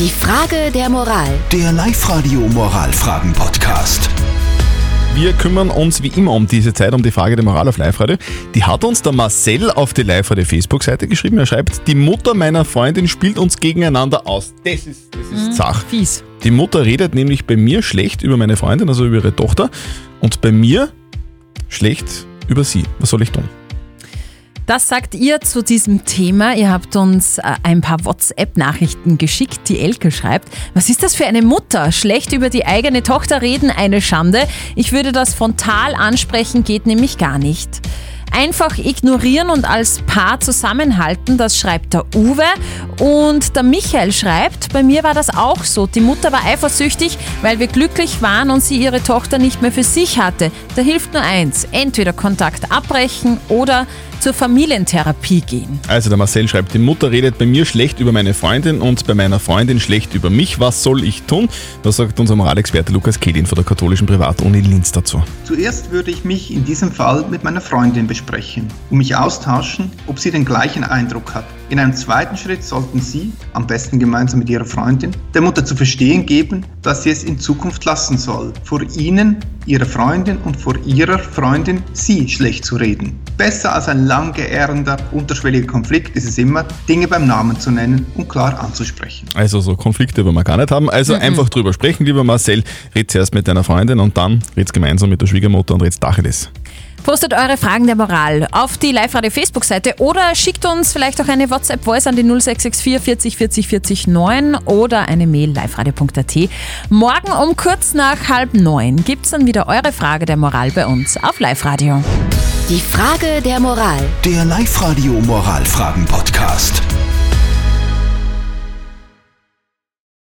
Die Frage der Moral. Der Live-Radio Moralfragen-Podcast. Wir kümmern uns wie immer um diese Zeit, um die Frage der Moral auf Live-Radio. Die hat uns der Marcel auf die Live-Radio Facebook-Seite geschrieben. Er schreibt, die Mutter meiner Freundin spielt uns gegeneinander aus. Das ist, das ist Zach. Fies. Die Mutter redet nämlich bei mir schlecht über meine Freundin, also über ihre Tochter, und bei mir schlecht über sie. Was soll ich tun? Das sagt ihr zu diesem Thema. Ihr habt uns äh, ein paar WhatsApp-Nachrichten geschickt. Die Elke schreibt, was ist das für eine Mutter? Schlecht über die eigene Tochter reden, eine Schande. Ich würde das frontal ansprechen, geht nämlich gar nicht. Einfach ignorieren und als Paar zusammenhalten, das schreibt der Uwe. Und der Michael schreibt, bei mir war das auch so. Die Mutter war eifersüchtig, weil wir glücklich waren und sie ihre Tochter nicht mehr für sich hatte. Da hilft nur eins, entweder Kontakt abbrechen oder zur Familientherapie gehen. Also der Marcel schreibt, die Mutter redet bei mir schlecht über meine Freundin und bei meiner Freundin schlecht über mich. Was soll ich tun? Was sagt unser Moralexperte Lukas Kedin von der katholischen Privatuni Linz dazu? Zuerst würde ich mich in diesem Fall mit meiner Freundin besprechen und mich austauschen, ob sie den gleichen Eindruck hat. In einem zweiten Schritt sollten Sie, am besten gemeinsam mit Ihrer Freundin, der Mutter zu verstehen geben, dass sie es in Zukunft lassen soll, vor Ihnen, Ihrer Freundin und vor Ihrer Freundin Sie schlecht zu reden. Besser als ein lang geehrender, unterschwelliger Konflikt ist es immer, Dinge beim Namen zu nennen und klar anzusprechen. Also so Konflikte wollen wir gar nicht haben. Also einfach drüber sprechen, lieber Marcel. Red zuerst mit deiner Freundin und dann red's gemeinsam mit der Schwiegermutter und red's Tacheles. Postet eure Fragen der Moral auf die Live-Radio Facebook-Seite oder schickt uns vielleicht auch eine WhatsApp-Voice an die 0664 40 40 40 9 oder eine Mail liveradio.at. Morgen um kurz nach halb neun gibt's dann wieder eure Frage der Moral bei uns auf Live-Radio. Die Frage der Moral. Der Live-Radio Moralfragen-Podcast.